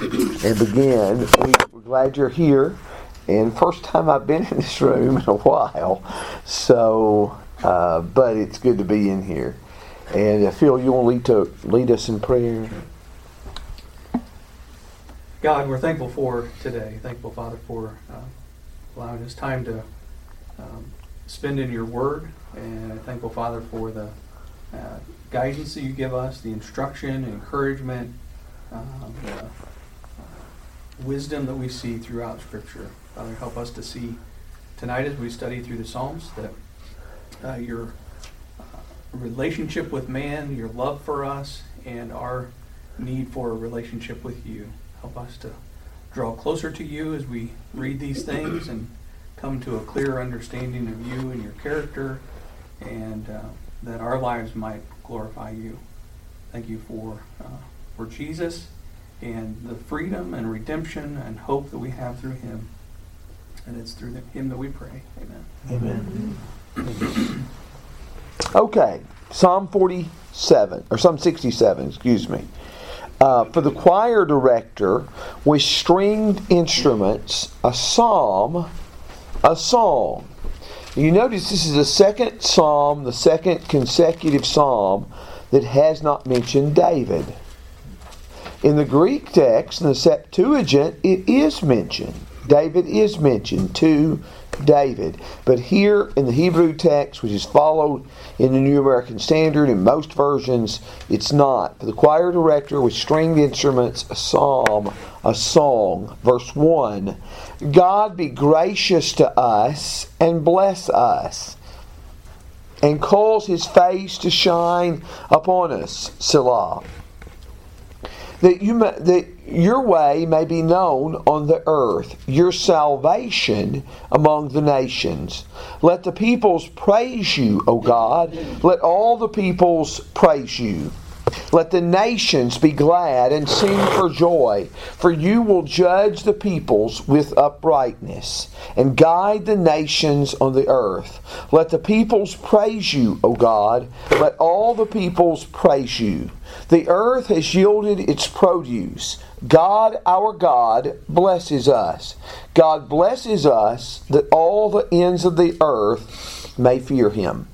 and. We, we're glad you're here, and first time I've been in this room in a while. So, uh, but it's good to be in here. And uh, Phil, you want to lead, to lead us in prayer? God, we're thankful for today. Thankful, Father, for uh, allowing us time to um, spend in your word. And thankful, Father, for the uh, guidance that you give us, the instruction, encouragement, um, the wisdom that we see throughout Scripture. Father, help us to see tonight as we study through the Psalms that uh, your uh, relationship with man, your love for us, and our need for a relationship with you. Help us to draw closer to you as we read these things and come to a clearer understanding of you and your character, and uh, that our lives might glorify you. Thank you for uh, for Jesus and the freedom and redemption and hope that we have through Him. And it's through Him that we pray. Amen. Amen. okay, Psalm 47 or Psalm 67. Excuse me. Uh, for the choir director with stringed instruments, a psalm, a song. You notice this is the second psalm, the second consecutive psalm that has not mentioned David. In the Greek text, in the Septuagint, it is mentioned. David is mentioned to David. But here in the Hebrew text, which is followed in the New American Standard, in most versions, it's not. For the choir director with stringed instruments, a psalm, a song. Verse 1 God be gracious to us and bless us, and cause his face to shine upon us. Selah that you may, that your way may be known on the earth, your salvation among the nations. Let the peoples praise you, O God. Let all the peoples praise you. Let the nations be glad and sing for joy, for you will judge the peoples with uprightness and guide the nations on the earth. Let the peoples praise you, O God. Let all the peoples praise you. The earth has yielded its produce. God, our God, blesses us. God blesses us that all the ends of the earth may fear him.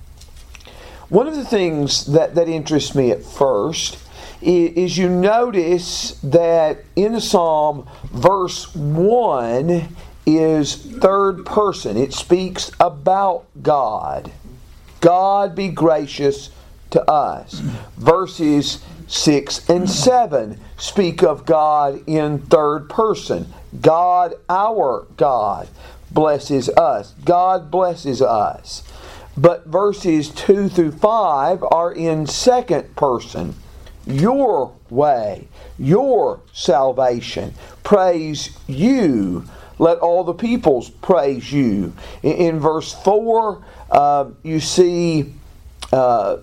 One of the things that, that interests me at first is, you notice that in the psalm, verse 1 is third person. It speaks about God. God be gracious to us. Verses 6 and 7 speak of God in third person. God, our God, blesses us. God blesses us. But verses 2 through 5 are in second person. Your way, your salvation. Praise you. Let all the peoples praise you. In, verse 4, uh, you see uh,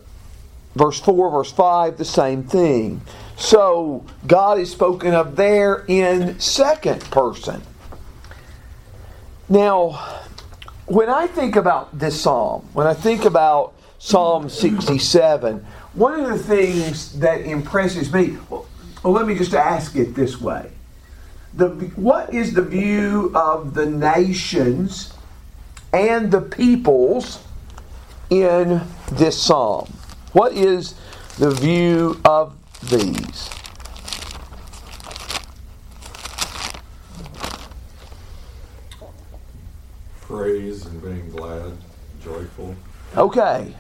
verse 4, verse 5, the same thing. So God is spoken of there in second person. Now, when I think about this psalm, when I think about Psalm 67, one of the things that impresses me, well, let me just ask it this way. The, what is the view of the nations and the peoples in this psalm? What is the view of these? praise and being glad, joyful. Okay.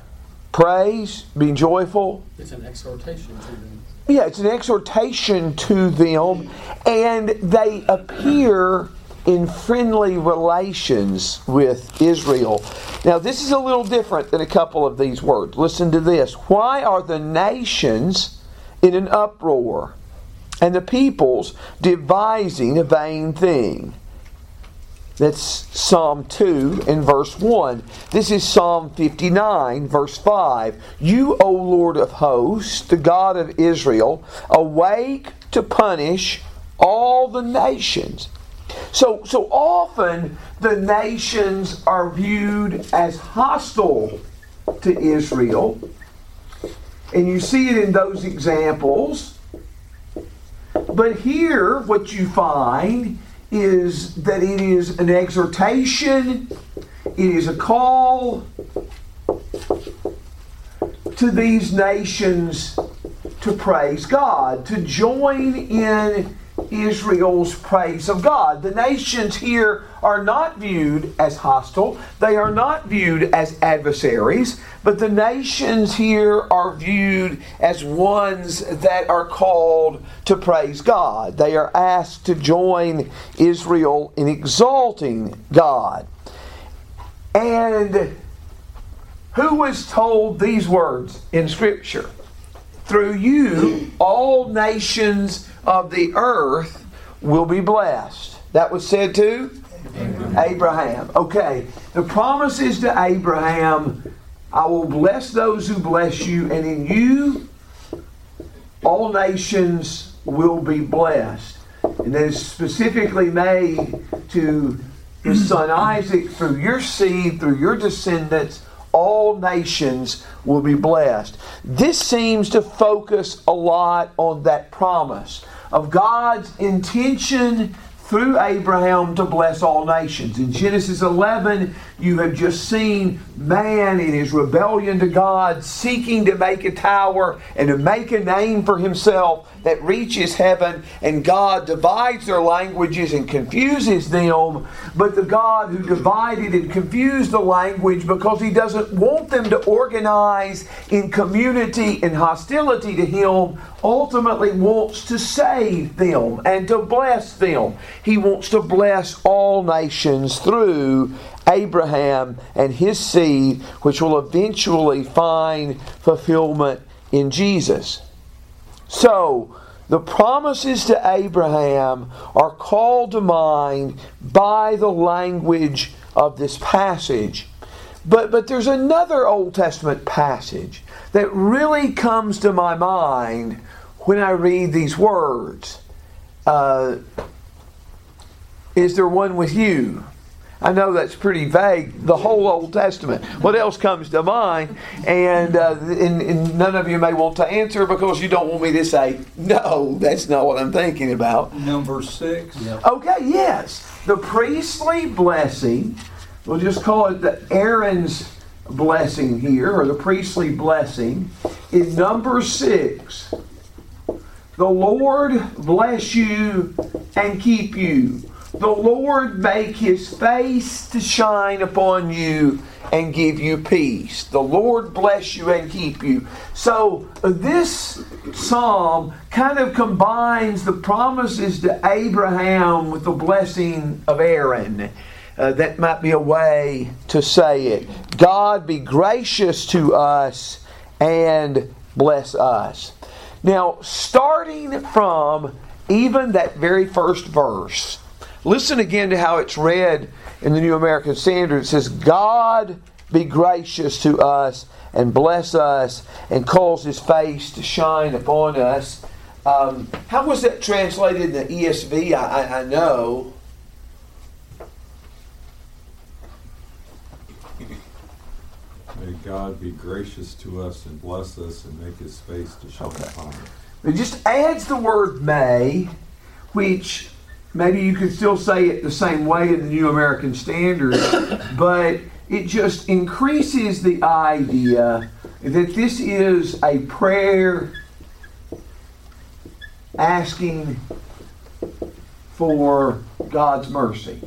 Praise, being joyful. It's an exhortation to them. Yeah, it's an exhortation to them, and they appear in friendly relations with Israel. Now, this is a little different than a couple of these words. Listen to this. Why are the nations in an uproar and the peoples devising a vain thing? That's Psalm 2 and verse 1. This is Psalm 59, verse 5. You, O Lord of hosts, the God of Israel, awake to punish all the nations. So, so often the nations are viewed as hostile to Israel. And you see it in those examples. But here, what you find is that it is an exhortation, it is a call to these nations to praise God, to join in Israel's praise of God. The nations here are not viewed as hostile, they are not viewed as adversaries, but the nations here are viewed as ones that are called to praise God. They are asked to join Israel in exalting God. And who was told these words in Scripture? Through you, all nations of the earth will be blessed. That was said to Abraham. Abraham. Okay. The promise is to Abraham I will bless those who bless you, and in you all nations will be blessed. And that is specifically made to his son Isaac through your seed, through your descendants, all nations will be blessed. This seems to focus a lot on that promise of God's intention through Abraham to bless all nations. In Genesis 11, you have just seen man in his rebellion to God seeking to make a tower and to make a name for himself that reaches heaven, and God divides their languages and confuses them. But the God who divided and confused the language because he doesn't want them to organize in community and hostility to him ultimately wants to save them and to bless them. He wants to bless all nations through Abraham and his seed, which will eventually find fulfillment in Jesus. So, the promises to Abraham are called to mind by the language of this passage. But, but there's another Old Testament passage that really comes to my mind when I read these words. Uh, is there one with you? I know that's pretty vague, the whole Old Testament. What else comes to mind? And, uh, and, and, none of you may want to answer because you don't want me to say, no, that's not what I'm thinking about. Number six. Yep. Okay, yes. The priestly blessing, we'll just call it the Aaron's blessing here, or the priestly blessing, in number six. The Lord bless you and keep you. The Lord make his face to shine upon you and give you peace. The Lord bless you and keep you. So, this psalm kind of combines the promises to Abraham with the blessing of Aaron. Uh, that might be a way to say it. God be gracious to us and bless us. Now, starting from even that very first verse, Listen again to how it's read in the New American Standard. It says, God be gracious to us and bless us and cause his face to shine upon us. Um, how was that translated in the ESV? I, I, I know. May God be gracious to us and bless us and make his face to shine okay. upon us. It just adds the word may, which maybe you could still say it the same way in the New American Standard, but it just increases the idea that this is a prayer asking for God's mercy.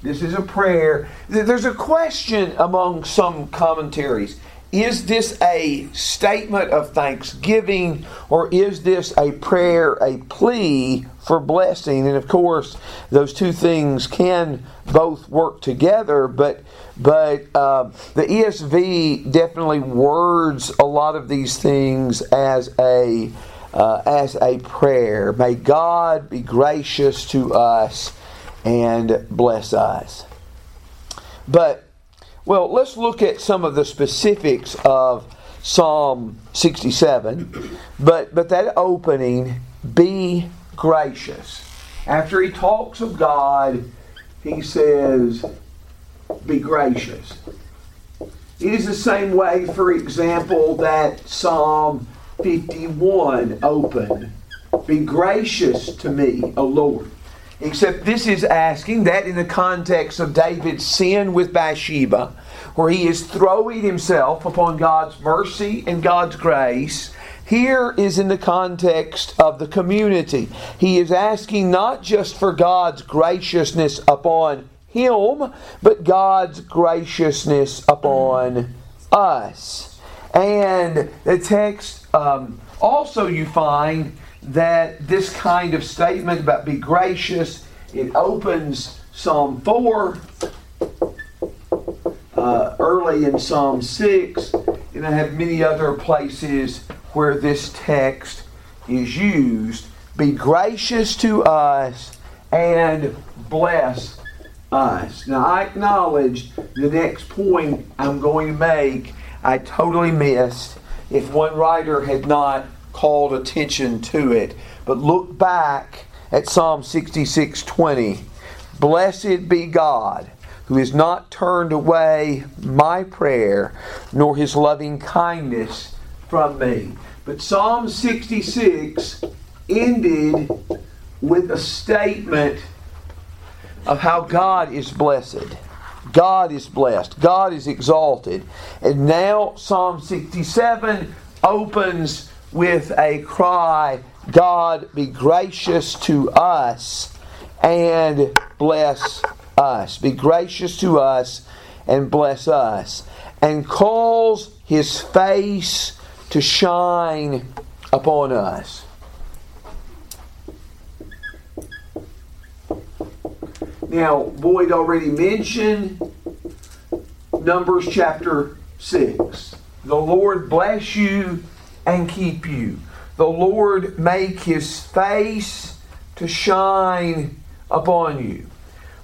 This is a prayer. There's a question among some commentaries is this a statement of thanksgiving or is this a prayer, a plea for blessing? And of course, those two things can both work together, but but uh, the ESV definitely words a lot of these things as a uh, as a prayer. May God be gracious to us and bless us. But well, let's look at some of the specifics of Psalm 67. But, but that opening, be gracious. After he talks of God, he says, be gracious. It is the same way, for example, that Psalm 51 opened. Be gracious to me, O Lord. Except this is asking that in the context of David's sin with Bathsheba, where he is throwing himself upon God's mercy and God's grace. Here is in the context of the community. He is asking not just for God's graciousness upon him, but God's graciousness upon us. And the text um, also you find that this kind of statement about be gracious, it opens Psalm 4, uh, early in Psalm 6, and I have many other places where this text is used. Be gracious to us and bless us. Now, I acknowledge the next point I'm going to make, I totally missed if one writer had not called attention to it. But look back at Psalm 66:20. Blessed be God who has not turned away my prayer nor his loving kindness from me. But Psalm 66 ended with a statement of how God is blessed. God is blessed. God is exalted. And now Psalm 67 opens with a cry God be gracious to us and bless us. Be gracious to us and bless us. And calls his face to shine upon us. Now, Boyd already mentioned Numbers chapter 6. The Lord bless you and keep you. The Lord make his face to shine upon you.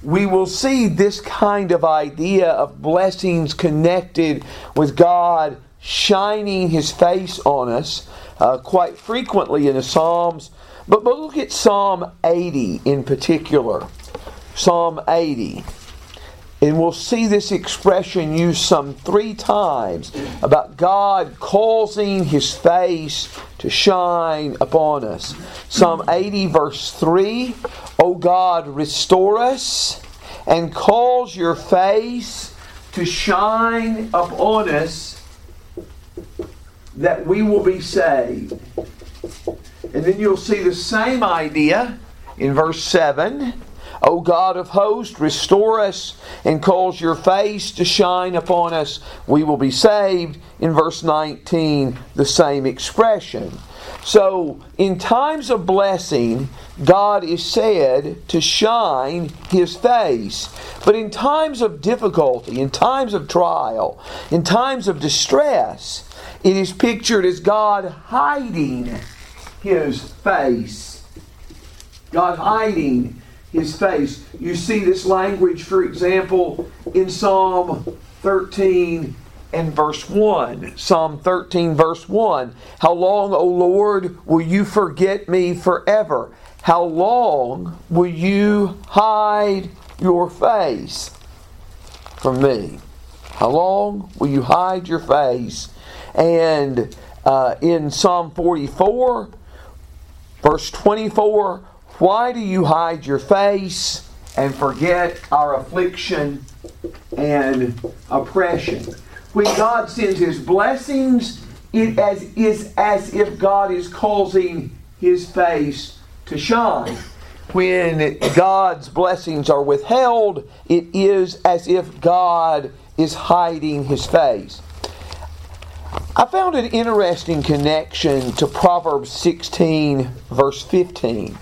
We will see this kind of idea of blessings connected with God shining his face on us uh, quite frequently in the Psalms. But, but look at Psalm 80 in particular. Psalm 80. And we'll see this expression used some three times about God causing his face to shine upon us. Psalm 80, verse 3 O God, restore us and cause your face to shine upon us that we will be saved. And then you'll see the same idea in verse 7 O God of hosts, restore us and cause your face to shine upon us. We will be saved. In verse 19, the same expression. So, in times of blessing, God is said to shine his face. But in times of difficulty, in times of trial, in times of distress, it is pictured as God hiding his face. God hiding his face. You see this language, for example, in Psalm 13 and verse 1. Psalm 13, verse 1. How long, O Lord, will you forget me forever? How long will you hide your face from me? How long will you hide your face? And uh, in Psalm 44, verse 24, why do you hide your face and forget our affliction and oppression? When God sends His blessings, it as, is as if God is causing His face to shine. When God's blessings are withheld, it is as if God is hiding His face. I found an interesting connection to Proverbs 16, verse 15.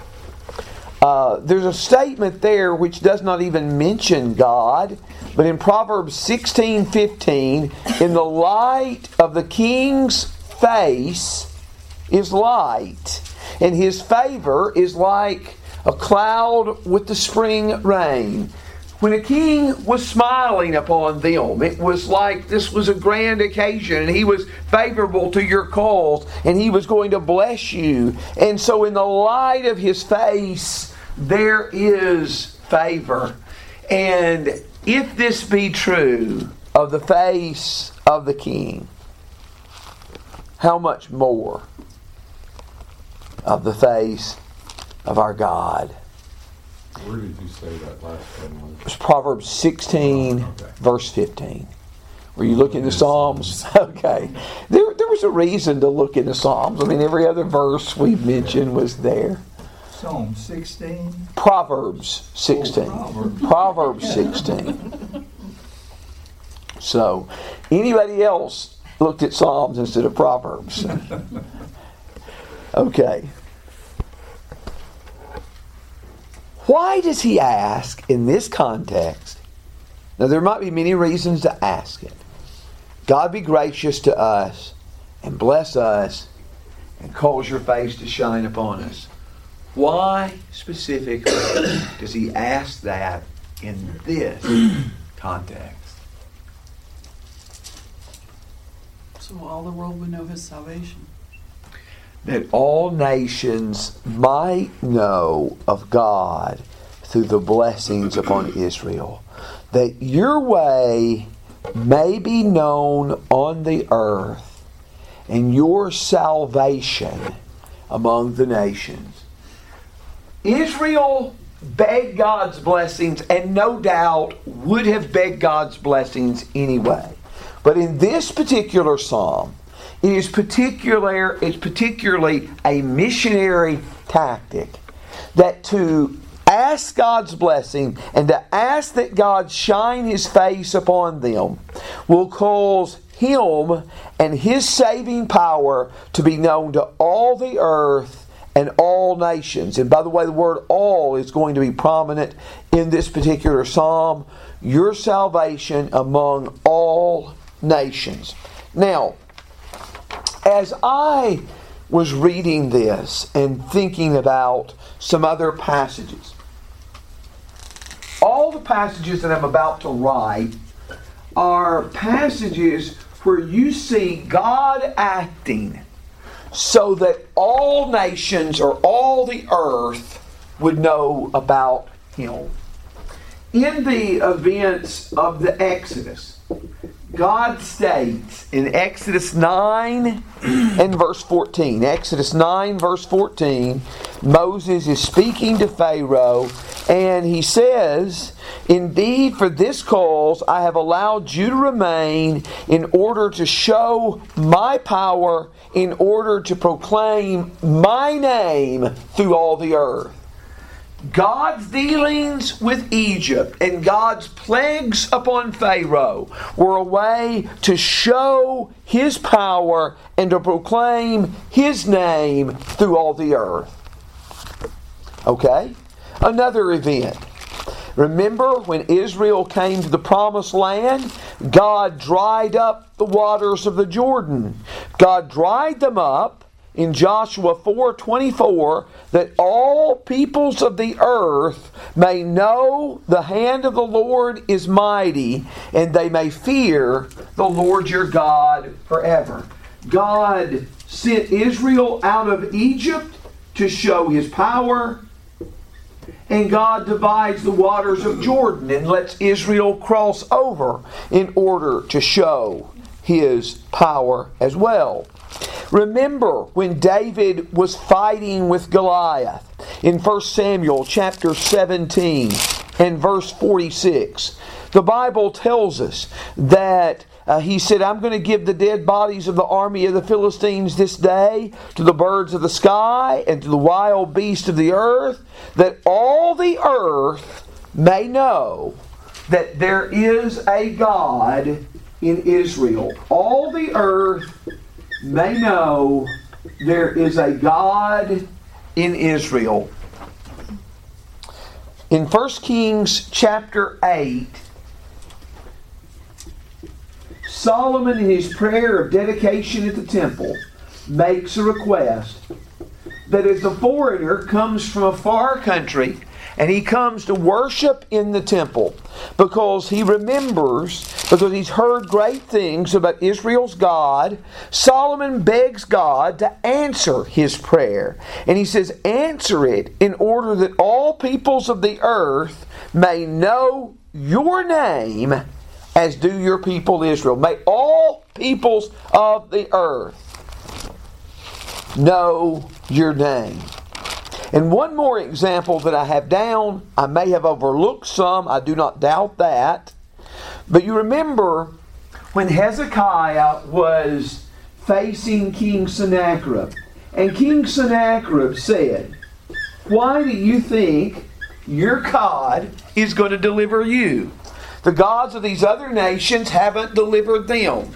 Uh, there's a statement there which does not even mention God, but in Proverbs 16 15, in the light of the king's face is light, and his favor is like a cloud with the spring rain. When a king was smiling upon them, it was like this was a grand occasion and he was favorable to your cause and he was going to bless you. And so, in the light of his face, there is favor. And if this be true of the face of the king, how much more of the face of our God. Where did you say that last one was? It's Proverbs 16, Okay. verse 15. Were you looking at the Psalms? Okay. There, there was a reason to look in the Psalms. I mean, every other verse we've mentioned was there. Psalm 16. Proverbs 16. Proverbs. Proverbs 16. So, anybody else looked at Psalms instead of Proverbs? Okay. Why does he ask in this context? Now, there might be many reasons to ask it. God be gracious to us and bless us and cause your face to shine upon us. Why specifically does he ask that in this context? So all the world would know his salvation. That all nations might know of God through the blessings upon Israel. That your way may be known on the earth and your salvation among the nations. Israel begged God's blessings and no doubt would have begged God's blessings anyway. But in this particular psalm, it is particular it's particularly a missionary tactic that to ask God's blessing and to ask that God shine his face upon them will cause him and his saving power to be known to all the earth and all nations. And by the way, the word all is going to be prominent in this particular psalm. Your salvation among all nations. Now, as I was reading this and thinking about some other passages, all the passages that I'm about to write are passages where you see God acting so that all nations or all the earth would know about Him. In the events of the Exodus, God states in Exodus 9 and verse 14, Exodus 9, verse 14, Moses is speaking to Pharaoh, and he says, Indeed, for this cause I have allowed you to remain in order to show my power, in order to proclaim my name through all the earth. God's dealings with Egypt and God's plagues upon Pharaoh were a way to show his power and to proclaim his name through all the earth. Okay? Another event. Remember when Israel came to the promised land? God dried up the waters of the Jordan. God dried them up in Joshua 4:24 that all peoples of the earth may know the hand of the Lord is mighty and they may fear the Lord your God forever. God sent Israel out of Egypt to show his power and God divides the waters of Jordan and lets Israel cross over in order to show his power as well. Remember when David was fighting with Goliath in 1 Samuel chapter 17 and verse 46. The Bible tells us that uh, he said, I'm going to give the dead bodies of the army of the Philistines this day to the birds of the sky and to the wild beasts of the earth, that all the earth may know that there is a God in Israel. All the earth may know there is a God in Israel. In 1 Kings chapter 8, Solomon, in his prayer of dedication at the temple, makes a request that as the foreigner comes from a far country and he comes to worship in the temple because he remembers, because he's heard great things about Israel's God. Solomon begs God to answer his prayer. And he says, Answer it in order that all peoples of the earth may know your name as do your people Israel. May all peoples of the earth know your name. And one more example that I have down, I may have overlooked some, I do not doubt that. But you remember when Hezekiah was facing King Sennacherib, and King Sennacherib said, Why do you think your God is going to deliver you? The gods of these other nations haven't delivered them.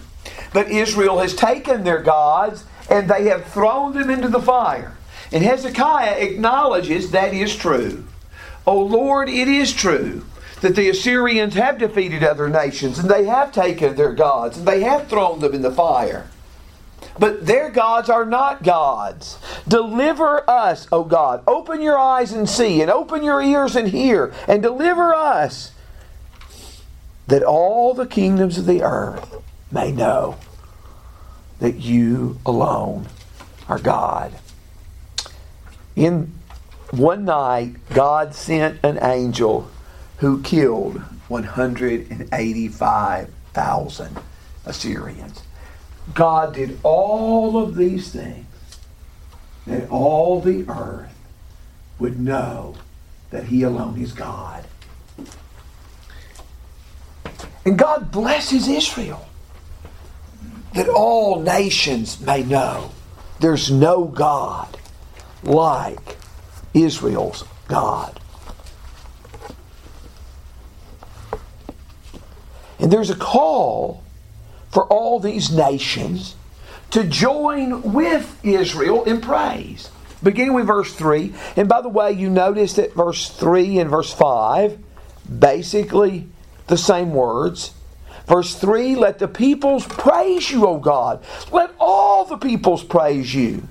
But Israel has taken their gods and they have thrown them into the fire. And Hezekiah acknowledges that is true. O Lord, it is true that the Assyrians have defeated other nations and they have taken their gods and they have thrown them in the fire. But their gods are not gods. Deliver us, O God. Open your eyes and see, and open your ears and hear, and deliver us, that all the kingdoms of the earth may know that you alone are God. In one night, God sent an angel who killed 185,000 Assyrians. God did all of these things that all the earth would know that He alone is God. And God blesses Israel that all nations may know there's no God like Israel's God. And there's a call for all these nations to join with Israel in praise. Beginning with verse 3. And by the way, you notice that verse 3 and verse 5 basically the same words. Verse 3 Let the peoples praise you, O God. Let all the peoples praise you.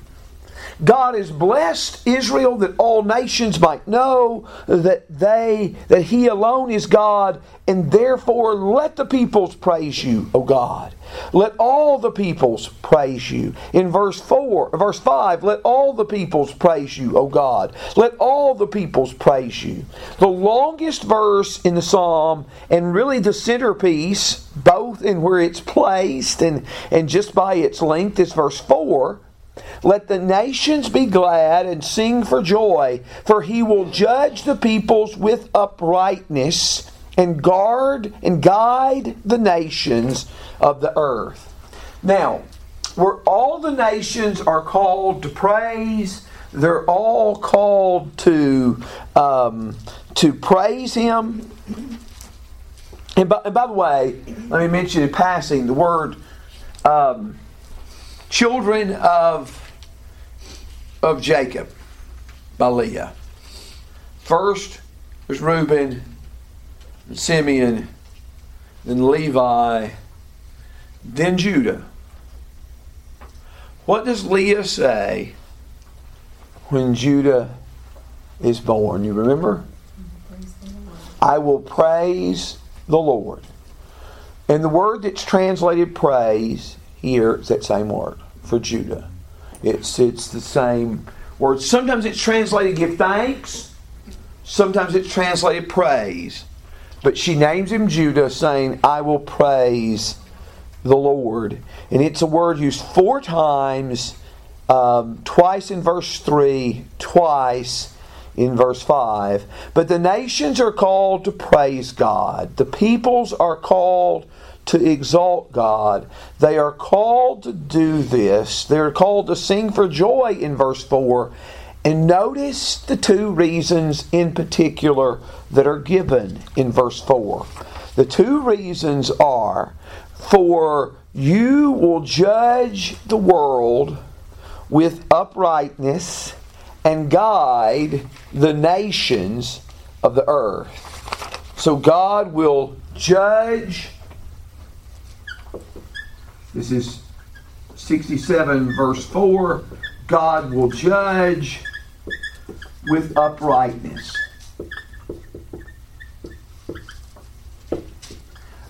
God has blessed Israel that all nations might know that they that he alone is God and therefore let the peoples praise you O God. Let all the peoples praise you. In verse 4 verse 5 let all the peoples praise you O God. Let all the peoples praise you. The longest verse in the psalm and really the centerpiece both in where it's placed and and just by its length is verse 4 let the nations be glad and sing for joy, for he will judge the peoples with uprightness and guard and guide the nations of the earth. Now, where all the nations are called to praise, they're all called to um, to praise Him. And by, and by, the way, let me mention in passing the word um, children of of Jacob by Leah. First was Reuben, Simeon, then Levi, then Judah. What does Leah say when Judah is born? You remember? I will praise the Lord. And the word that's translated praise here is that same word for Judah. It's, it's the same word. Sometimes it's translated give thanks, sometimes it's translated praise. But she names him Judah, saying, I will praise the Lord. And it's a word used four times, um, twice in verse 3, twice in verse 5. But the nations are called to praise God, the peoples are called to exalt God. They are called to do this. They're called to sing for joy in verse 4. And notice the two reasons in particular that are given in verse 4. The two reasons are for you will judge the world with uprightness and guide the nations of the earth. So God will judge this is 67, verse 4. God will judge with uprightness.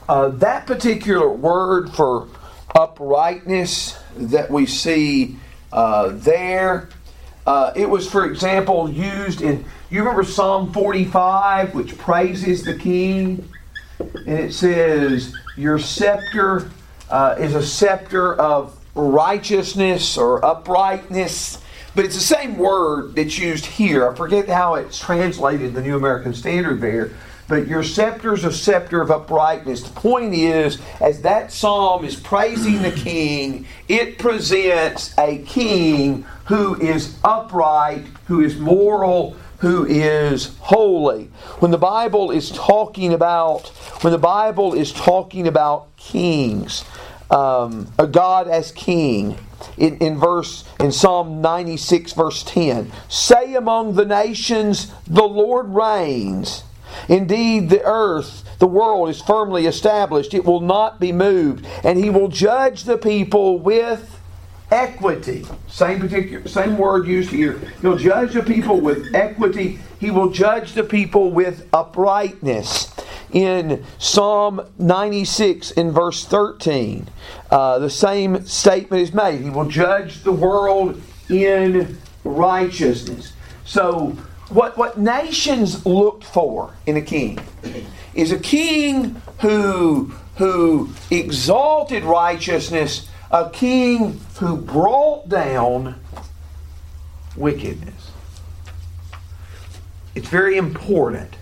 Uh, that particular word for uprightness that we see uh, there, uh, it was, for example, used in, you remember Psalm 45, which praises the king? And it says, Your scepter uh, is a scepter of righteousness or uprightness, but it's the same word that's used here. I forget how it's translated, the New American Standard there. But your scepter is a scepter of uprightness. The point is, as that psalm is praising the king, it presents a king who is upright, who is moral, who is holy. When the Bible is talking about when the Bible is talking about kings, um, a God as king, in, in verse in Psalm 96 verse 10, say among the nations, the Lord reigns. Indeed, the earth, the world is firmly established. It will not be moved. And he will judge the people with equity. Same particular same word used here. He'll judge the people with equity. He will judge the people with uprightness. In Psalm 96 in verse 13, uh, the same statement is made. He will judge the world in righteousness. So what, what nations looked for in a king is a king who, who exalted righteousness, a king who brought down wickedness. It's very important,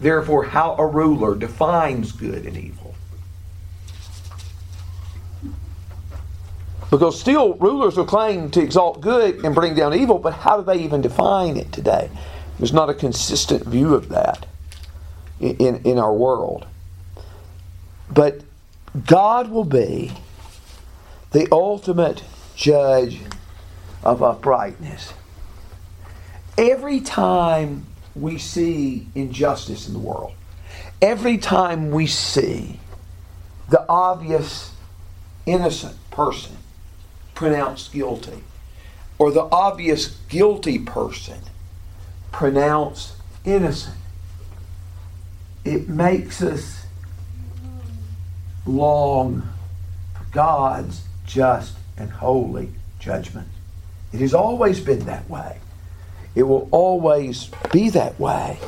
therefore, how a ruler defines good and evil. Because still, rulers will claim to exalt good and bring down evil, but how do they even define it today? There's not a consistent view of that in, in our world. But God will be the ultimate judge of uprightness. Every time we see injustice in the world, every time we see the obvious innocent person pronounced guilty, or the obvious guilty person pronounced innocent. It makes us long for God's just and holy judgment. It has always been that way. It will always be that way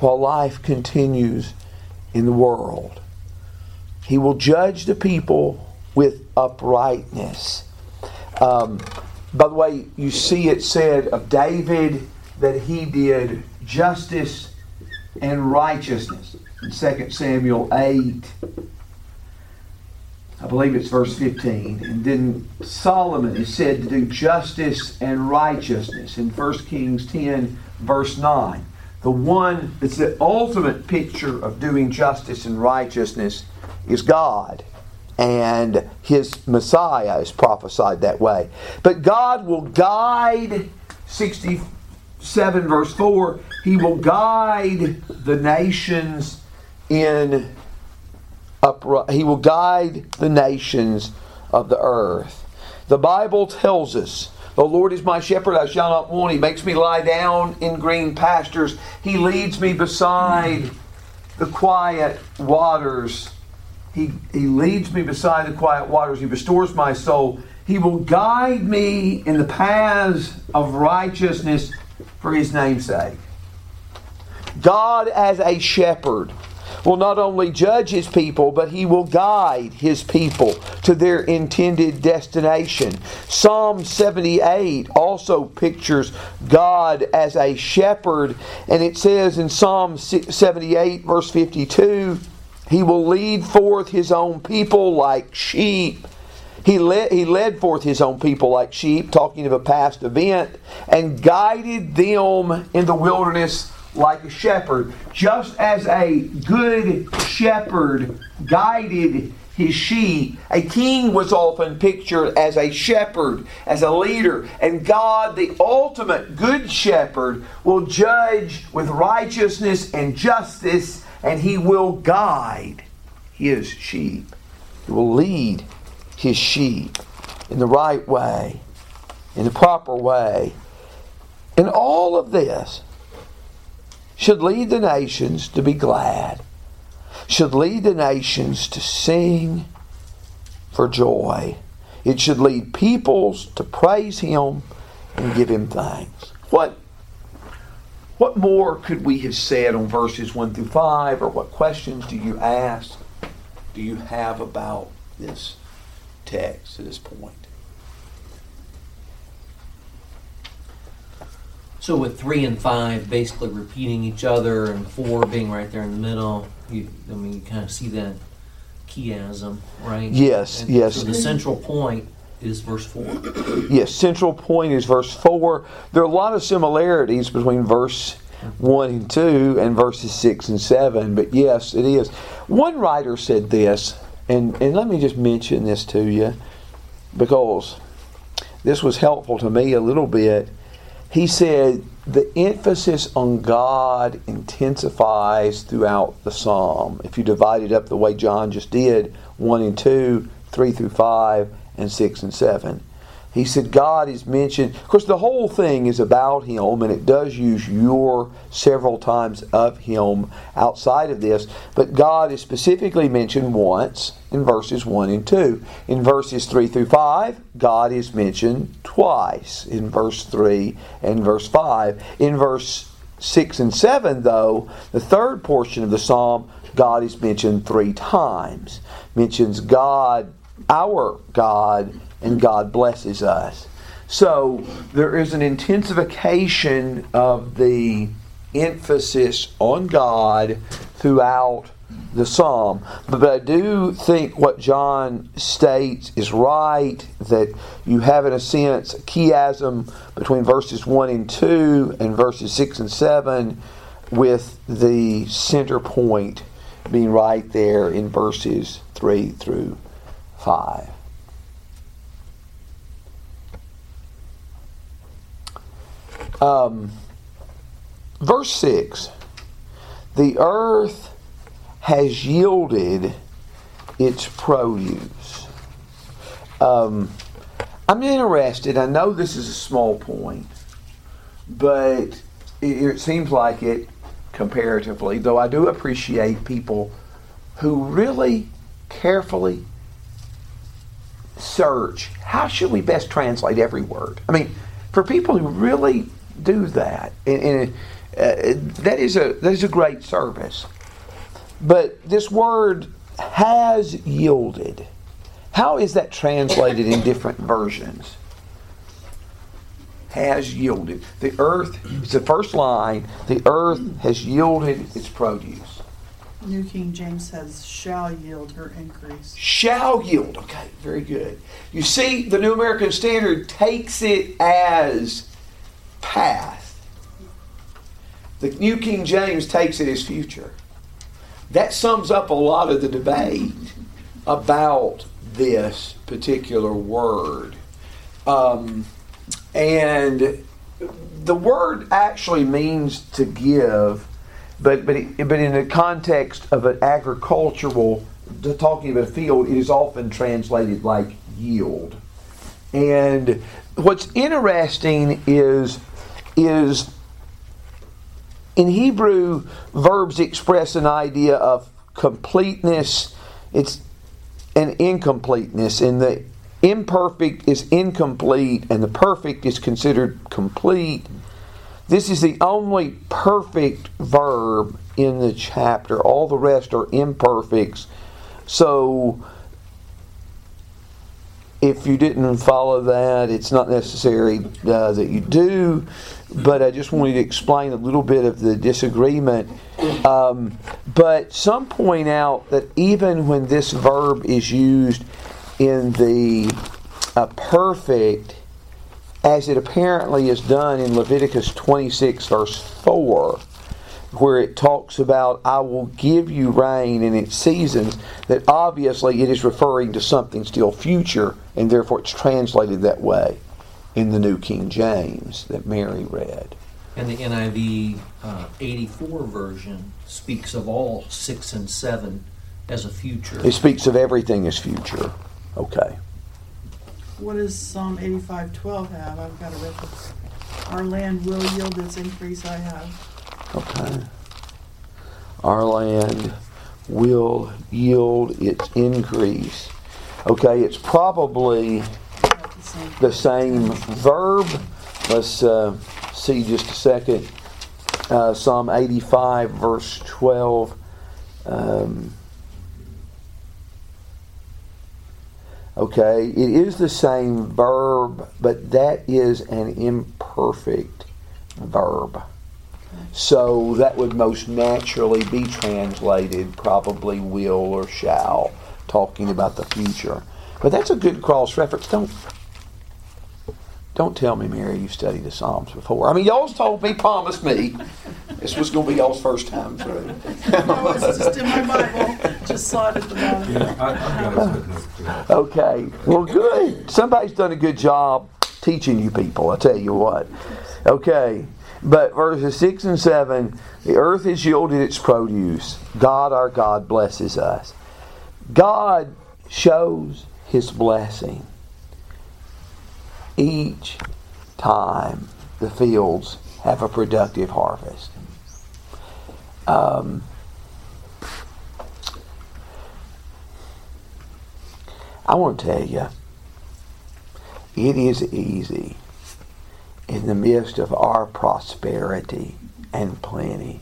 while life continues in the world. He will judge the people with uprightness. Um, by the way, you see it said of David that he did justice and righteousness. In 2 Samuel 8, I believe it's verse 15. And then Solomon is said to do justice and righteousness in 1 Kings 10, verse 9. The one that's the ultimate picture of doing justice and righteousness is God and his Messiah is prophesied that way. But God will guide, 67 verse 4, he will guide the nations in upright, he will guide the nations of the earth. The Bible tells us the Lord is my shepherd, I shall not want. He makes me lie down in green pastures. He leads me beside the quiet waters. He, he leads me beside the quiet waters. He restores my soul. He will guide me in the paths of righteousness for his name's sake. God, as a shepherd, will not only judge his people, but he will guide his people to their intended destination. Psalm 78 also pictures God as a shepherd, and it says in Psalm 78, verse 52, he will lead forth his own people like sheep. He led, he led forth his own people like sheep, talking of a past event, and guided them in the wilderness like a shepherd. Just as a good shepherd guided his sheep, a king was often pictured as a shepherd, as a leader. And God, the ultimate good shepherd, will judge with righteousness and justice, and he will guide his sheep. He will lead his sheep in the right way, in the proper way. And all of this should lead the nations to be glad, should lead the nations to sing for joy. It should lead peoples to praise Him and give Him thanks. What, what more could we have said on verses 1 through 5, or what questions do you ask, do you have about this text at this point. So with three and five basically repeating each other, and four being right there in the middle, you, I mean, you kind of see that chiasm, right? Yes, And yes. So the central point is verse four. Yes, central point is verse 4. There are a lot of similarities between verse 1 and 2 and verses 6 and 7, but yes, it is. One writer said this, and, and let me just mention this to you because this was helpful to me a little bit. He said, the emphasis on God intensifies throughout the psalm. If you divide it up the way John just did 1 and 2, 3 through 5, and 6 and 7. He said God is mentioned. Of course, the whole thing is about Him, and it does use your several times of Him outside of this. But God is specifically mentioned once in verses 1 and 2. In verses 3 through 5, God is mentioned twice in verse 3 and verse 5. In verse 6 and 7, though, the third portion of the psalm, God is mentioned three times. Mentions God, our God, and God blesses us. So there is an intensification of the emphasis on God throughout the psalm. But I do think what John states is right that you have, in a sense, a chiasm between verses 1 and 2 and verses 6 and 7, with the center point being right there in verses 3 through 5. Um, verse 6 The earth has yielded its produce. Um, I'm interested. I know this is a small point, but it, it seems like it comparatively, though I do appreciate people who really carefully search how should we best translate every word. I mean, for people who really do that, and, and uh, that is a that is a great service. But this word has yielded. How is that translated in different versions? Has yielded. The earth, it's the first line, the earth has yielded its produce. New King James says, shall yield her increase. Shall yield. Okay, very good. You see, the New American Standard takes it as past. The New King James takes it as future. That sums up a lot of the debate about this particular word. Um, and the word actually means to give, but but it, but in the context of an agricultural, talking about a field, it is often translated like yield. And what's interesting is is in Hebrew, verbs express an idea of completeness. It's an incompleteness, and the imperfect is incomplete, and the perfect is considered complete. This is the only perfect verb in the chapter. All the rest are imperfects. So, if you didn't follow that, it's not necessary uh, that you do, but I just wanted to explain a little bit of the disagreement. Um, but some point out that even when this verb is used in the uh, perfect, as it apparently is done in Leviticus 26, verse 4, where it talks about, I will give you rain in its seasons, that obviously it is referring to something still future, and therefore it's translated that way in the New King James that Mary read. And the NIV uh, 84 version speaks of all six and seven as a future. It speaks of everything as future. Okay. What does Psalm 85:12 have? I've got a reference. Our land will yield its increase I have. Okay. Our land will yield its increase. Okay, it's probably the same. verb. Let's uh, see just a second. Uh, Psalm 85, verse 12. Um, Okay, it is the same verb, but that is an imperfect verb. So that would most naturally be translated probably will or shall, talking about the future. But that's a good cross reference. Don't don't tell me, Mary, you've studied the Psalms before. I mean, y'all's told me, promised me, this was going to be y'all's first time through. No, it's just in my Bible, just saw it at the bottom. Yeah, I, I've got a footnote to it. Okay, well, good. Somebody's done a good job teaching you people, I tell you what. Okay, but verses 6 and 7 the earth has yielded its produce. God, our God, blesses us. God shows his blessing each time the fields have a productive harvest. Um, I want to tell you, it is easy in the midst of our prosperity and plenty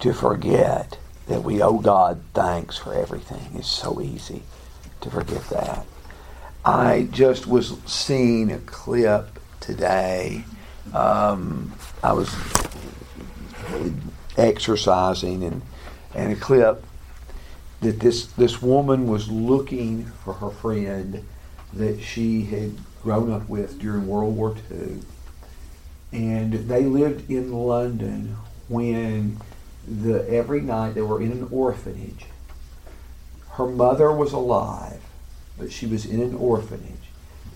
to forget that we owe God thanks for everything. It's so easy to forget that. I just was seeing a clip today. Um, I was exercising and, and a clip that this this woman was looking for her friend that she had grown up with during World War II, and they lived in London when the every night they were in an orphanage. Her mother was alive, but she was in an orphanage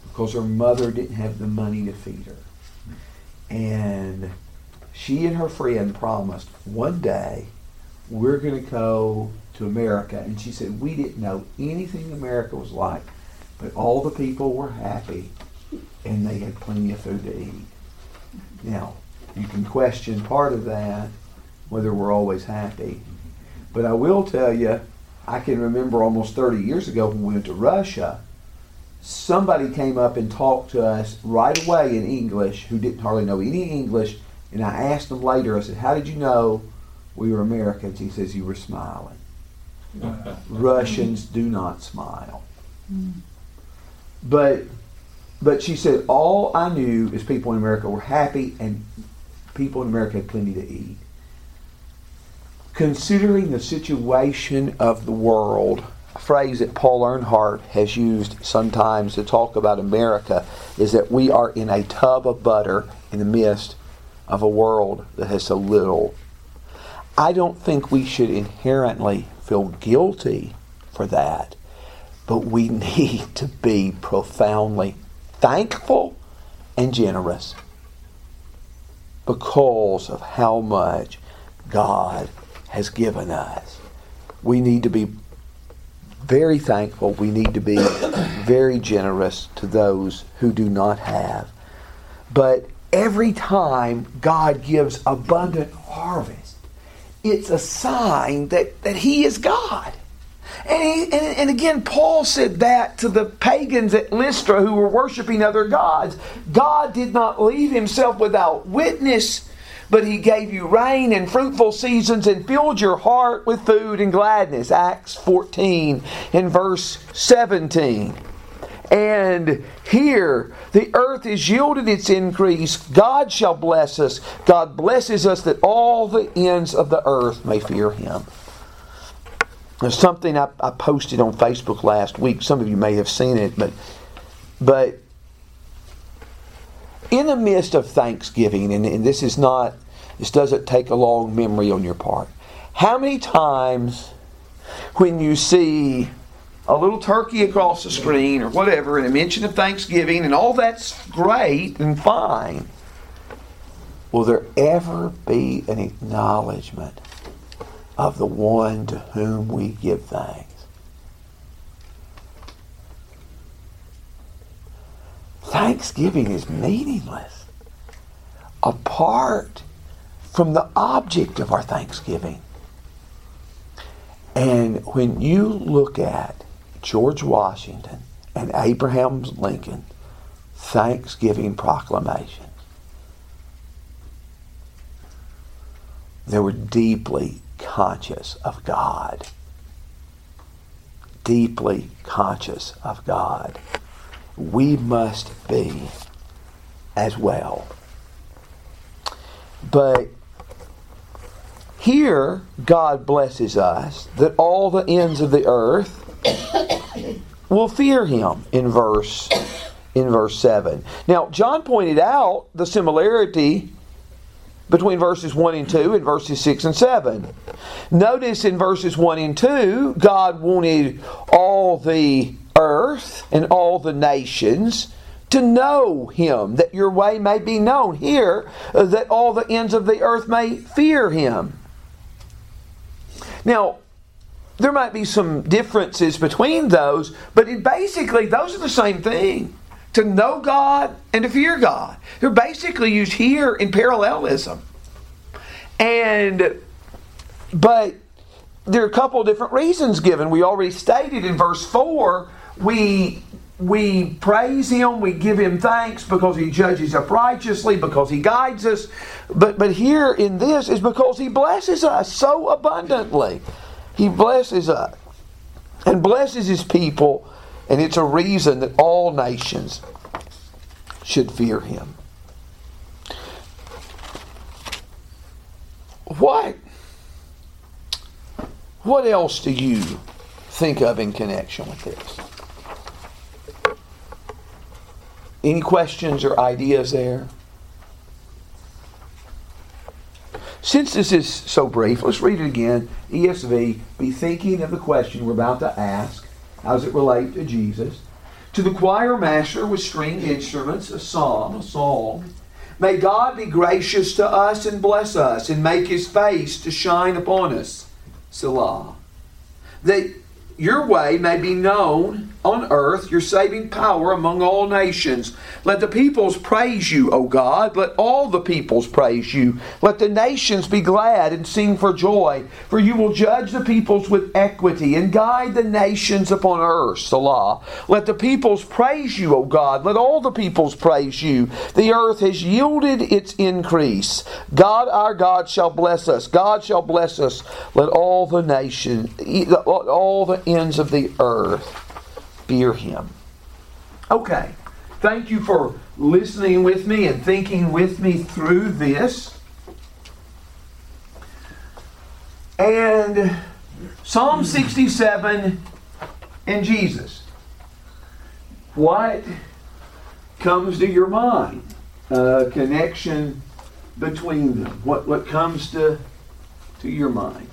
because her mother didn't have the money to feed her, and she and her friend promised one day we're going to go to America. And she said, We didn't know anything America was like, but all the people were happy and they had plenty of food to eat. Now, you can question part of that, whether we're always happy. But I will tell you, I can remember almost 30 years ago when we went to Russia, somebody came up and talked to us right away in English who didn't hardly know any English. And I asked him later, I said, How did you know we were Americans? He says, You were smiling. Russians do not smile. Mm. But but she said all I knew is people in America were happy and people in America had plenty to eat. Considering the situation of the world, a phrase that Paul Earnhart has used sometimes to talk about America is that we are in a tub of butter in the midst of a world that has so little. I don't think we should inherently feel guilty for that, but we need to be profoundly thankful and generous because of how much God has given us. We need to be very thankful. We need to be very generous to those who do not have. But every time God gives abundant harvest, it's a sign that, that He is God. And, he, and, and again, Paul said that to the pagans at Lystra who were worshiping other gods. God did not leave himself without witness, but he gave you rain and fruitful seasons and filled your heart with food and gladness. Acts 14 and verse 17. And here, the earth is yielded its increase. God shall bless us. God blesses us that all the ends of the earth may fear him. There's something I, I posted on Facebook last week. Some of you may have seen it, but but in the midst of Thanksgiving, and, and this is not this doesn't take a long memory on your part. How many times when you see a little turkey across the screen or whatever, and a mention of Thanksgiving, and all that's great and fine, will there ever be an acknowledgement of the one to whom we give thanks? Thanksgiving is meaningless apart from the object of our thanksgiving. And when you look at George Washington and Abraham Lincoln Thanksgiving proclamations, they were deeply conscious of God. deeply conscious of God. We must be as well. But here, God blesses us that all the ends of the earth will fear him in verse in verse 7. Now, John pointed out the similarity between verses 1 and 2 and verses 6 and 7. Notice in verses 1 and 2, God wanted all the earth and all the nations to know him, that your way may be known. Here, uh, that all the ends of the earth may fear him. Now, there might be some differences between those, but it basically, those are the same thing to know God and to fear God. They're basically used here in parallelism. And, but there are a couple of different reasons given. We already stated in verse 4 we we praise him, we give him thanks because he judges us righteously, because he guides us. But but here in this is because he blesses us so abundantly. He blesses us and blesses his people, and it's a reason that all nations should fear him. What what else do you think of in connection with this? Any questions or ideas there? Since this is so brief, let's read it again. ESV, be thinking of the question we're about to ask. How does it relate to Jesus? To the choir master with stringed instruments, a psalm, a song. May God be gracious to us and bless us and make his face to shine upon us. Selah. That your way may be known on earth, your saving power among all nations. Let the peoples praise you, O God. Let all the peoples praise you. Let the nations be glad and sing for joy. For you will judge the peoples with equity and guide the nations upon earth. Selah. Let the peoples praise you, O God. Let all the peoples praise you. The earth has yielded its increase. God our God shall bless us. God shall bless us. Let all the nations, all the ends of the earth fear him. Okay. Thank you for listening with me and thinking with me through this. And Psalm 67 and Jesus. What comes to your mind? Connection between them. What, what comes to, to your mind?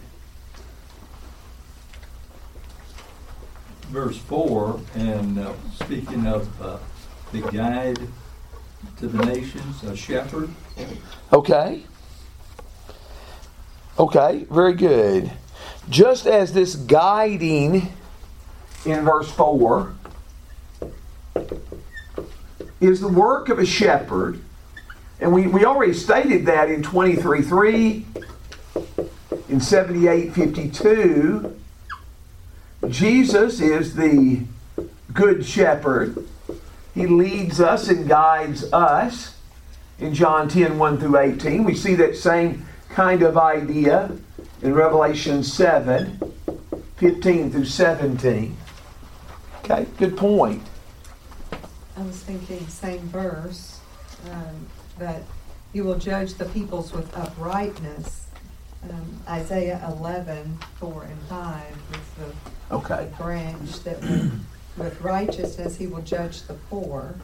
Verse 4, and uh, speaking of uh, the guide to the nations, a shepherd. Okay. Okay, very good. Just as this guiding in verse 4 is the work of a shepherd, and we, we already stated that in 23.3, in 78.52, Jesus is the good shepherd. He leads us and guides us. In John 10 1 through 18, we see that same kind of idea in Revelation 7 15 through 17. Okay, good point. I was thinking, same verse, um, that you will judge the peoples with uprightness. Um, Isaiah 11 4 and 5 is the Okay. branch that with, with righteousness he will judge the poor.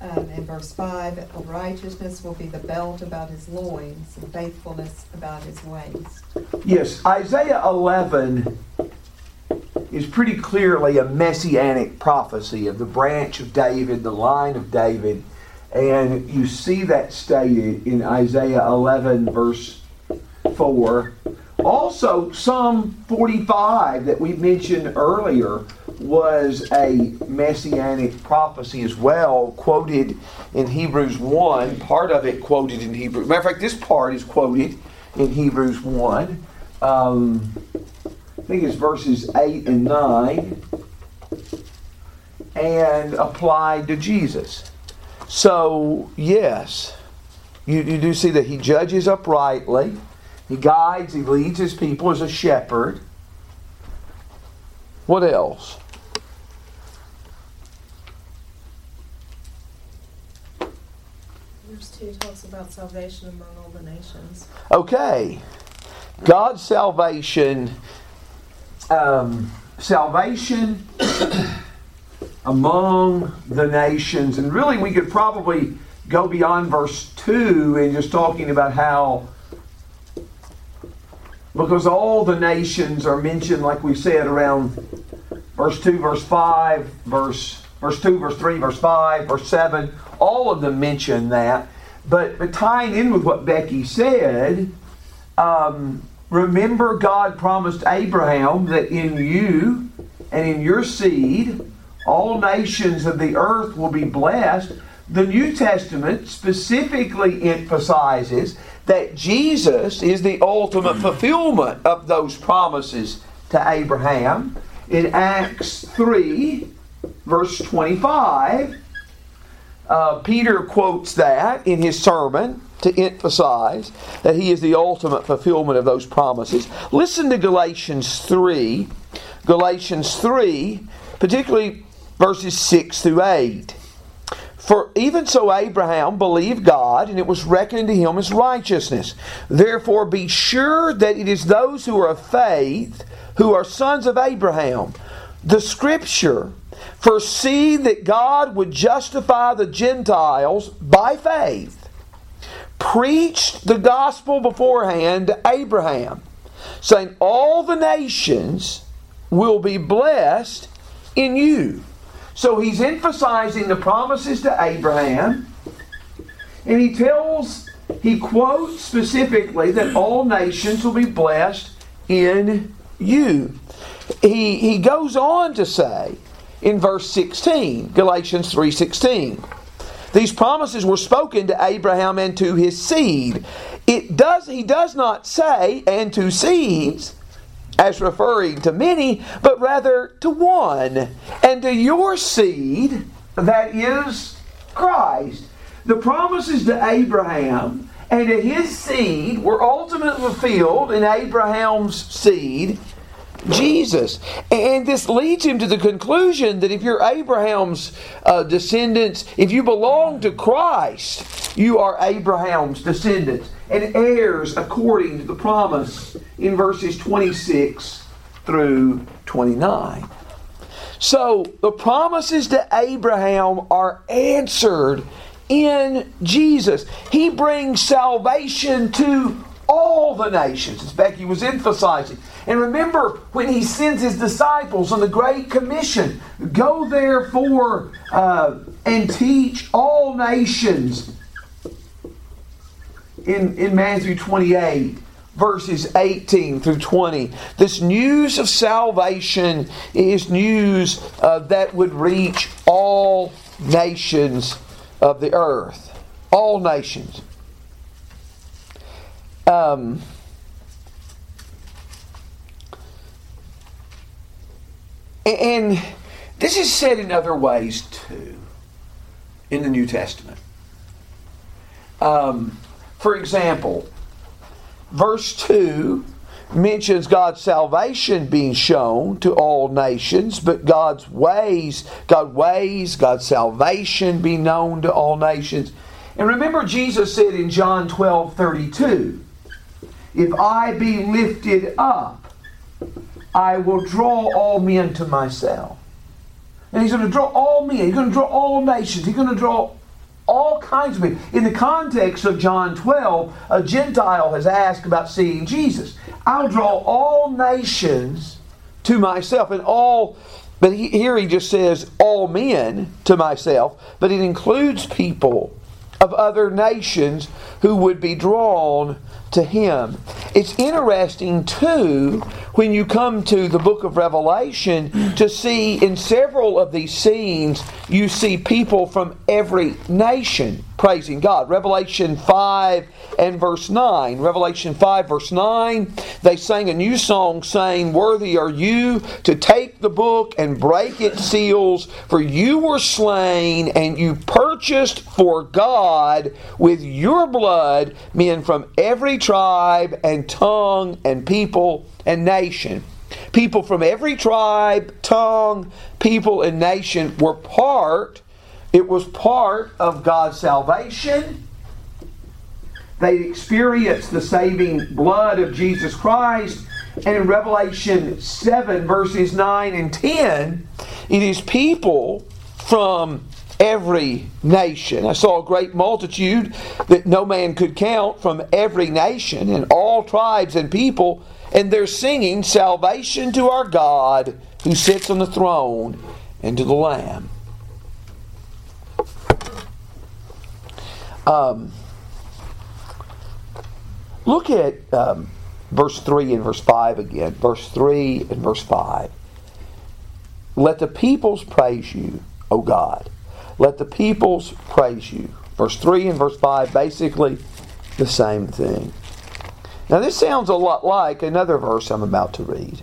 Um, in verse 5, righteousness will be the belt about his loins, and faithfulness about his waist. Yes, Isaiah 11 is pretty clearly a messianic prophecy of the branch of David, the line of David. And you see that stated in Isaiah 11, verse 4. Also, Psalm 45 that we mentioned earlier was a messianic prophecy as well, quoted in Hebrews 1. Part of it quoted in Hebrews. Matter of fact, this part is quoted in Hebrews 1. Um, I think it's verses 8 and 9, and applied to Jesus. So, yes, you, you do see that he judges uprightly, he guides, he leads his people as a shepherd. What else? Verse 2 talks about salvation among all the nations. Okay. God's salvation, um, salvation among the nations. And really, we could probably go beyond verse 2 and just talking about how, because all the nations are mentioned, like we said, around verse 2, verse 5, verse, verse 2, verse 3, verse 5, verse 7. All of them mention that. But, but tying in with what Becky said, um, remember God promised Abraham that in you and in your seed, all nations of the earth will be blessed. The New Testament specifically emphasizes that Jesus is the ultimate fulfillment of those promises to Abraham. In Acts 3, verse 25, uh, Peter quotes that in his sermon to emphasize that he is the ultimate fulfillment of those promises. Listen to Galatians 3. Galatians 3, particularly verses 6 through 8. For even so Abraham believed God, and it was reckoned to him as righteousness. Therefore be sure that it is those who are of faith who are sons of Abraham. The scripture foresee that God would justify the Gentiles by faith, preached the gospel beforehand to Abraham, saying, All the nations will be blessed in you. So he's emphasizing the promises to Abraham, and he tells, he quotes specifically that all nations will be blessed in you. He, he goes on to say, in verse 16, Galatians 3:16. These promises were spoken to Abraham and to his seed. It does he does not say and to seeds as referring to many, but rather to one, and to your seed that is Christ. The promises to Abraham and to his seed were ultimately fulfilled in Abraham's seed Jesus. And this leads him to the conclusion that if you're Abraham's uh, descendants, if you belong to Christ, you are Abraham's descendants and heirs according to the promise in verses 26 through 29. So the promises to Abraham are answered in Jesus. He brings salvation to all the nations, as Becky was emphasizing. And remember when he sends his disciples on the Great Commission go therefore uh, and teach all nations in, in Matthew 28 verses 18 through 20. This news of salvation is news uh, that would reach all nations of the earth. All nations. Um, and this is said in other ways too in the New Testament. Um, for example, verse 2 mentions God's salvation being shown to all nations, but God's ways, God ways, God's salvation be known to all nations. And remember, Jesus said in John 12 32, If I be lifted up, I will draw all men to myself. And he's going to draw all men, he's going to draw all nations, he's going to draw all kinds of people. In the context of John 12, a Gentile has asked about seeing Jesus. I'll draw all nations to myself, and all, but he, here he just says all men to myself, but it includes people of other nations who would be drawn to him. It's interesting too when you come to the book of Revelation to see in several of these scenes you see people from every nation praising God. Revelation 5 and verse 9. Revelation 5 verse 9, they sang a new song saying, "Worthy are you to take the book and break its seals, for you were slain and you purchased for God with your blood men from every tribe and tongue and people and nation. people from every tribe, tongue, people, and nation were part. It was part of God's salvation. They experienced the saving blood of Jesus Christ. And in Revelation 7, verses 9 and 10, it is people from every nation. I saw a great multitude that no man could count from every nation and all tribes and people, and they're singing salvation to our God who sits on the throne and to the Lamb. Um, look at um, verse 3 and verse 5 again. Verse 3 and verse 5. Let the peoples praise you, O God. Let the peoples praise you. Verse 3 and verse 5, basically the same thing. Now, this sounds a lot like another verse I'm about to read.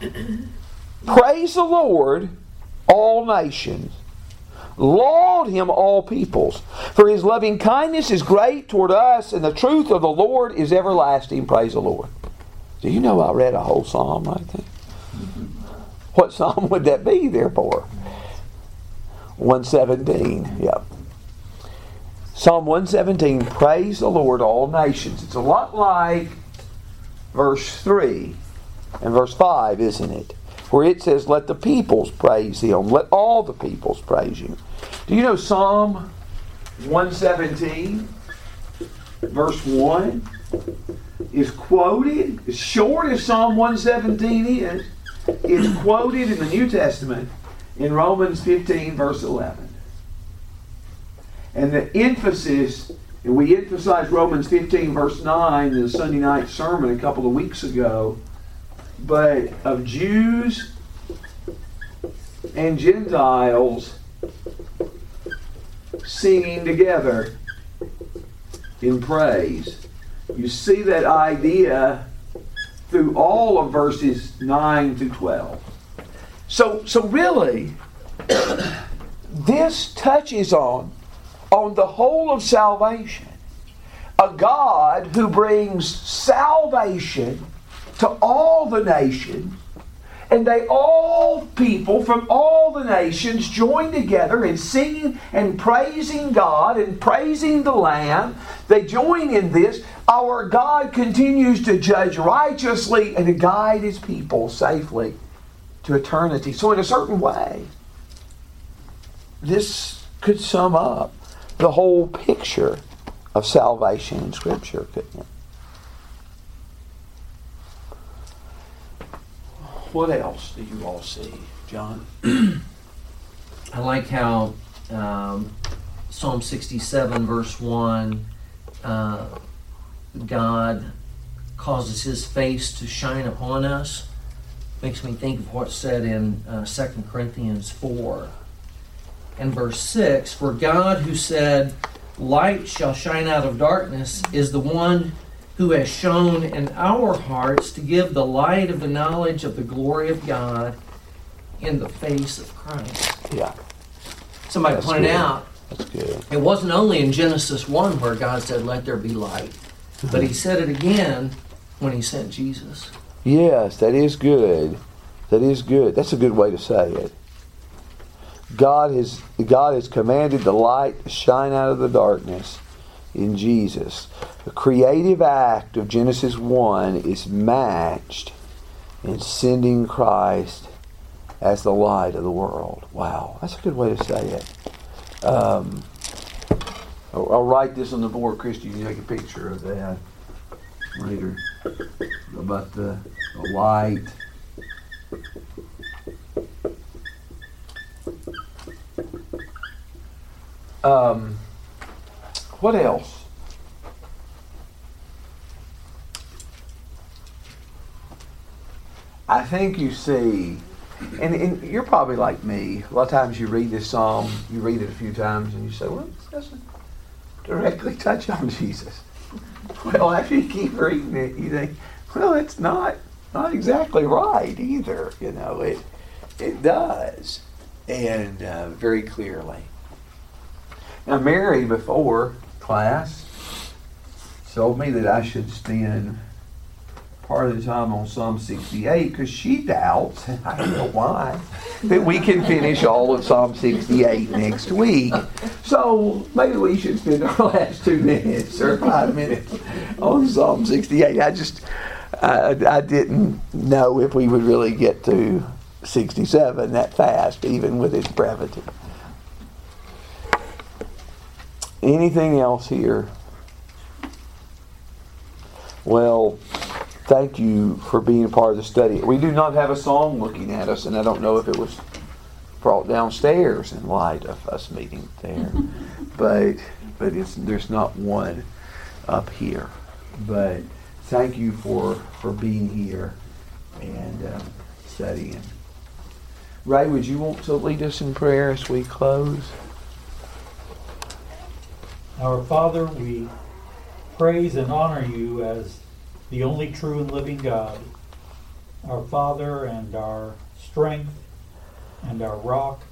Praise the Lord, all nations. Laud him, all peoples. For his loving kindness is great toward us, and the truth of the Lord is everlasting. Praise the Lord. Do you know I read a whole psalm right there? What psalm would that be, therefore? 117. Yep. Psalm 117, praise the Lord, all nations. It's a lot like verse 3 and verse 5, isn't it? Where it says, Let the peoples praise him. Let all the peoples praise you. Do you know Psalm 117, verse 1, is quoted, as short as Psalm 117 is, is quoted in the New Testament in Romans 15, verse 11. And the emphasis, and we emphasized Romans 15, verse 9 in the Sunday night sermon a couple of weeks ago, but of Jews and Gentiles singing together in praise. You see that idea through all of verses 9 to 12. So, so really, this touches on, on the whole of salvation. A God who brings salvation to all the nations, and they all, people from all the nations, join together in singing and praising God and praising the Lamb. They join in this. Our God continues to judge righteously and to guide his people safely to eternity. So, in a certain way, this could sum up the whole picture of salvation in Scripture, couldn't it? What else do you all see, John? I like how um, Psalm 67, verse 1, uh, God causes his face to shine upon us. Makes me think of what's said in uh, 2 Corinthians 4 and verse 6 For God, who said, Light shall shine out of darkness, is the one who has shown in our hearts to give the light of the knowledge of the glory of God in the face of Christ. Yeah, Somebody That's pointed good. out that's good. it wasn't only in Genesis 1 where God said, Let there be light, but He said it again when He sent Jesus. Yes, that is good. That is good. That's a good way to say it. God has God has commanded the light to shine out of the darkness in Jesus. The creative act of Genesis 1 is matched in sending Christ as the light of the world. Wow, that's a good way to say it. Um, I'll, I'll write this on the board, Christy. You can take a picture of that later about the, the light. Um, what else? I think you see, and, and you're probably like me. A lot of times you read this psalm, you read it a few times, and you say, "Well, this doesn't directly touch on Jesus." Well, after you keep reading it, you think, "Well, it's not not exactly right either." You know, it it does, and uh, very clearly. Now, Mary, before class, told me that I should spend part of the time on Psalm 68 because she doubts, and I don't know why, that we can finish all of Psalm 68 next week. So maybe we should spend our last two minutes or five minutes on Psalm 68. I just, I, I didn't know if we would really get to 67 that fast, even with its brevity. Anything else here? Well, thank you for being a part of the study. We do not have a song looking at us, and I don't know if it was brought downstairs in light of us meeting there, but but it's there's not one up here. But thank you for for being here and uh, studying. Ray, would you want to lead us in prayer as we close? Our Father, we praise and honor you as the only true and living God, our Father and our strength and our rock.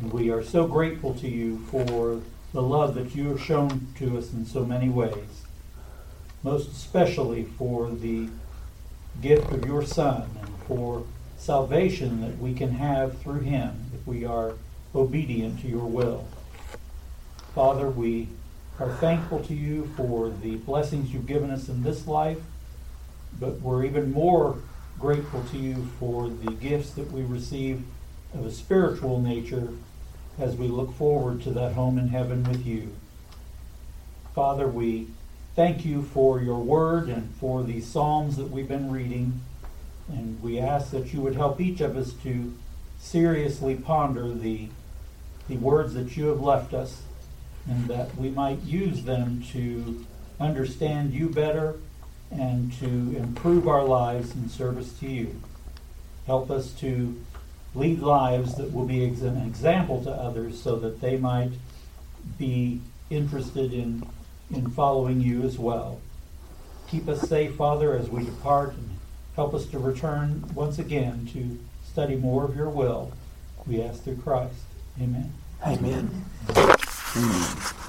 And we are so grateful to you for the love that you have shown to us in so many ways, most especially for the gift of your Son and for salvation that we can have through him if we are obedient to your will. Father, we are thankful to you for the blessings you've given us in this life, but we're even more grateful to you for the gifts that we receive of a spiritual nature as we look forward to that home in heaven with you. Father, we thank you for your word and for the Psalms that we've been reading, and we ask that you would help each of us to seriously ponder the, the words that you have left us and that we might use them to understand you better and to improve our lives in service to you. Help us to lead lives that will be an example to others so that they might be interested in, in following you as well. Keep us safe, Father, as we depart, and help us to return once again to study more of your will. We ask through Christ. Amen. Amen. Hmm.